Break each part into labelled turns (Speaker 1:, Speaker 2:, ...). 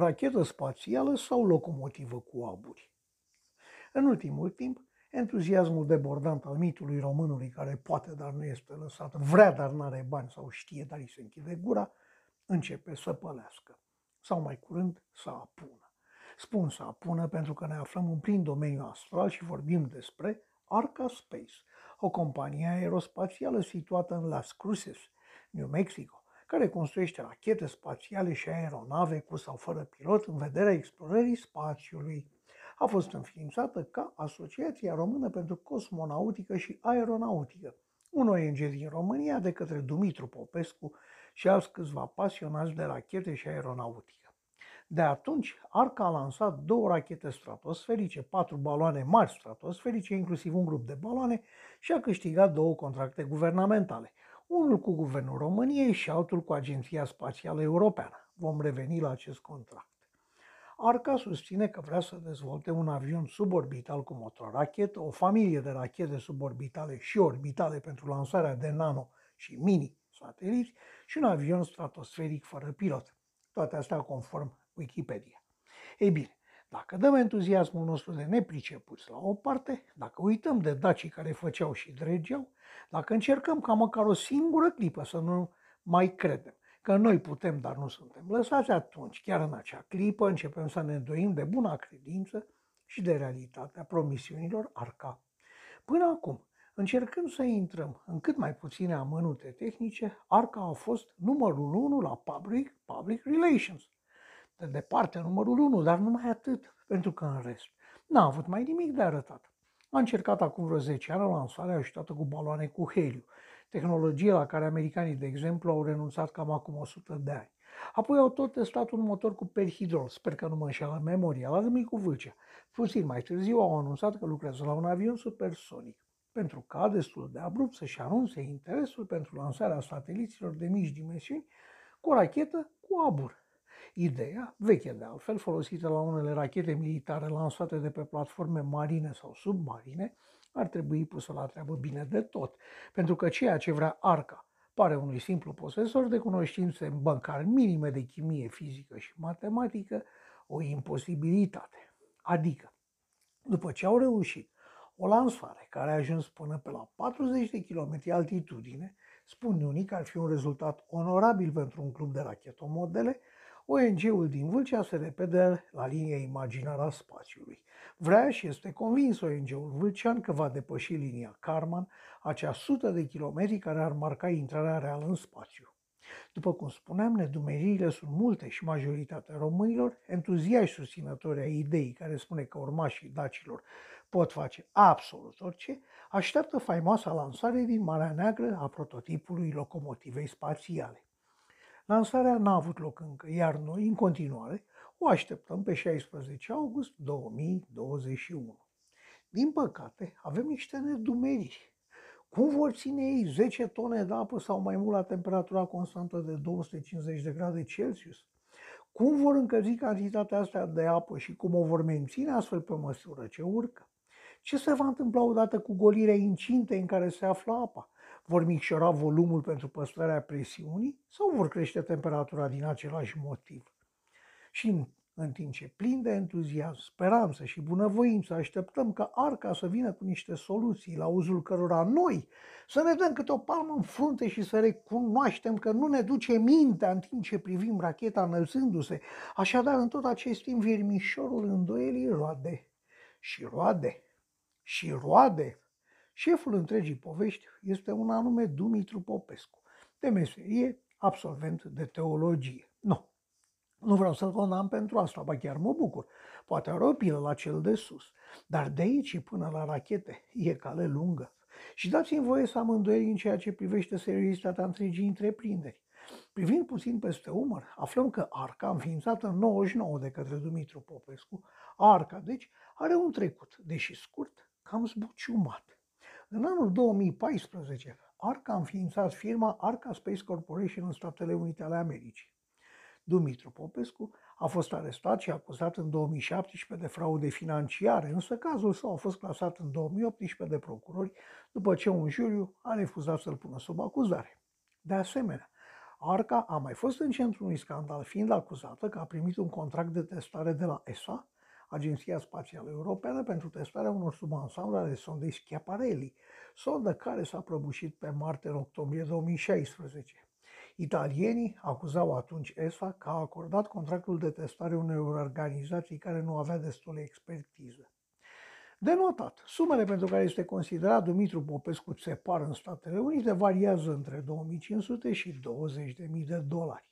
Speaker 1: rachetă spațială sau locomotivă cu aburi. În ultimul timp, entuziasmul debordant al mitului românului care poate, dar nu este lăsat, vrea, dar nu are bani sau știe, dar îi se închide gura, începe să pălească sau mai curând să apună. Spun să apună pentru că ne aflăm în plin domeniu astral și vorbim despre Arca Space, o companie aerospațială situată în Las Cruces, New Mexico, care construiește rachete spațiale și aeronave cu sau fără pilot în vederea explorării spațiului. A fost înființată ca Asociația Română pentru Cosmonautică și Aeronautică, un ONG din România de către Dumitru Popescu și alți câțiva pasionați de rachete și aeronautică. De atunci, Arca a lansat două rachete stratosferice, patru baloane mari stratosferice, inclusiv un grup de baloane, și a câștigat două contracte guvernamentale, unul cu Guvernul României și altul cu Agenția Spațială Europeană. Vom reveni la acest contract. Arca susține că vrea să dezvolte un avion suborbital cu motor rachetă, o familie de rachete suborbitale și orbitale pentru lansarea de nano și mini sateliți și un avion stratosferic fără pilot. Toate astea conform Wikipedia. Ei bine, dacă dăm entuziasmul nostru de nepricepuți la o parte, dacă uităm de dacii care făceau și dregeau, dacă încercăm ca măcar o singură clipă să nu mai credem că noi putem, dar nu suntem lăsați, atunci, chiar în acea clipă, începem să ne îndoim de buna credință și de realitatea promisiunilor arca. Până acum, încercând să intrăm în cât mai puține amănunte tehnice, arca a fost numărul 1 la public, public relations. De departe numărul 1, dar numai atât, pentru că în rest n-a avut mai nimic de arătat. A încercat acum vreo 10 ani lansarea ajutată cu baloane cu heliu, tehnologie la care americanii, de exemplu, au renunțat cam acum 100 de ani. Apoi au tot testat un motor cu perhidrol, sper că nu mă înșeală memoria, la Râmnicu Vâlcea. Puțin mai târziu au anunțat că lucrează la un avion supersonic, pentru ca destul de abrupt să-și anunțe interesul pentru lansarea sateliților de mici dimensiuni cu o rachetă cu abur. Ideea, veche de altfel, folosită la unele rachete militare lansate de pe platforme marine sau submarine, ar trebui pusă la treabă bine de tot, pentru că ceea ce vrea arca pare unui simplu posesor de cunoștințe bancare minime de chimie, fizică și matematică o imposibilitate. Adică, după ce au reușit o lansare care a ajuns până pe la 40 de km altitudine, spun unii că ar fi un rezultat onorabil pentru un club de rachetomodele, ONG-ul din Vâlcea se repede la linia imaginară a spațiului. Vrea și este convins ONG-ul vâlcean că va depăși linia Karman, acea sută de kilometri care ar marca intrarea reală în spațiu. După cum spuneam, nedumeririle sunt multe și majoritatea românilor, entuziași susținători ai ideii care spune că urmașii dacilor pot face absolut orice, așteaptă faimoasa lansare din Marea Neagră a prototipului locomotivei spațiale. Lansarea n-a avut loc încă, iar noi, în continuare, o așteptăm pe 16 august 2021. Din păcate, avem niște nedumeriri. Cum vor ține ei 10 tone de apă sau mai mult la temperatura constantă de 250 de grade Celsius? Cum vor încălzi cantitatea asta de apă și cum o vor menține astfel pe măsură ce urcă? Ce se va întâmpla odată cu golirea incinte în care se află apa? Vor micșora volumul pentru păstrarea presiunii sau vor crește temperatura din același motiv? Și în, în timp ce plin de entuziasm, speranță și bunăvoință așteptăm ca arca să vină cu niște soluții la uzul cărora noi să ne dăm câte o palmă în frunte și să recunoaștem că nu ne duce mintea în timp ce privim racheta înălțându-se. Așadar, în tot acest timp, viermișorul îndoielii roade și roade și roade Șeful întregii povești este un anume Dumitru Popescu, de meserie absolvent de teologie. Nu, nu vreau să-l condamn pentru asta, ba chiar mă bucur. Poate are o pilă la cel de sus, dar de aici până la rachete e cale lungă. Și dați-mi voie să am îndoieli în ceea ce privește seriozitatea întregii întreprinderi. Privind puțin peste umăr, aflăm că Arca, înființată în 99 de către Dumitru Popescu, Arca, deci, are un trecut, deși scurt, cam zbuciumat. În anul 2014, Arca a înființat firma Arca Space Corporation în Statele Unite ale Americii. Dumitru Popescu a fost arestat și acuzat în 2017 de fraude financiare, însă cazul său a fost clasat în 2018 de procurori după ce un juriu a refuzat să-l pună sub acuzare. De asemenea, Arca a mai fost în centrul unui scandal, fiind acuzată că a primit un contract de testare de la ESA, Agenția Spațială Europeană, pentru testarea unor subansamble ale sondei Schiaparelli, sondă care s-a prăbușit pe Marte în octombrie 2016. Italienii acuzau atunci ESA că a acordat contractul de testare unei organizații care nu avea destule expertiză. De notat, sumele pentru care este considerat Dumitru Popescu țepar în Statele Unite variază între 2500 și 20.000 de dolari.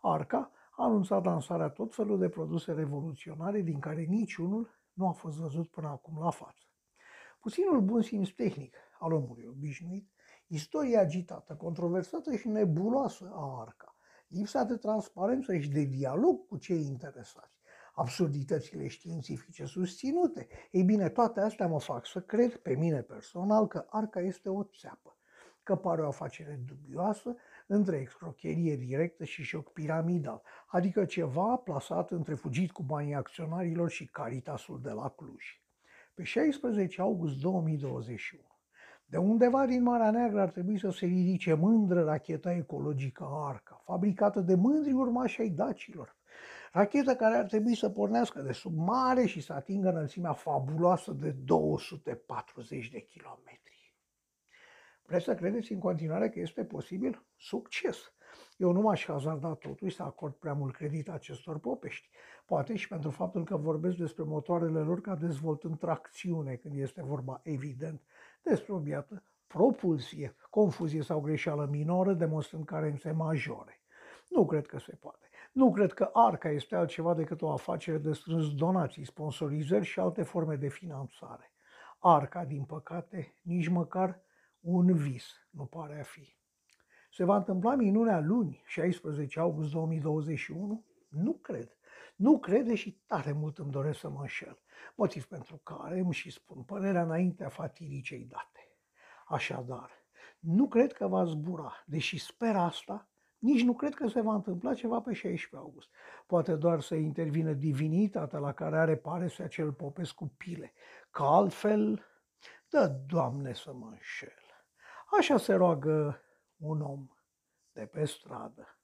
Speaker 1: Arca a anunțat lansarea tot felul de produse revoluționare, din care niciunul nu a fost văzut până acum la față. Puținul bun simț tehnic al omului obișnuit, istoria agitată, controversată și nebuloasă a Arca, lipsa de transparență și de dialog cu cei interesați, absurditățile științifice susținute. Ei bine, toate astea mă fac să cred pe mine personal că arca este o țeapă, că pare o afacere dubioasă între excrocherie directă și șoc piramidal, adică ceva plasat între fugit cu banii acționarilor și Caritasul de la Cluj. Pe 16 august 2021, de undeva din Marea Neagră ar trebui să se ridice mândră racheta ecologică Arca, fabricată de mândri urmași ai dacilor, Rachetă care ar trebui să pornească de sub mare și să atingă înălțimea fabuloasă de 240 de kilometri. Vreți să credeți în continuare că este posibil? Succes! Eu nu m-aș hazarda totuși să acord prea mult credit acestor popești. Poate și pentru faptul că vorbesc despre motoarele lor ca dezvoltând tracțiune, când este vorba evident despre o biată propulsie, confuzie sau greșeală minoră, demonstrând carențe majore. Nu cred că se poate. Nu cred că Arca este altceva decât o afacere de strâns donații, sponsorizări și alte forme de finanțare. Arca, din păcate, nici măcar un vis nu pare a fi. Se va întâmpla minunea luni, 16 august 2021? Nu cred. Nu crede și tare mult îmi doresc să mă înșel, motiv pentru care îmi și spun părerea înaintea fatiricei date. Așadar, nu cred că va zbura, deși sper asta, nici nu cred că se va întâmpla ceva pe 16 august. Poate doar să intervină divinitatea la care are pare să acel Popescu pile. Că altfel, dă Doamne să mă înșel. Așa se roagă un om de pe stradă.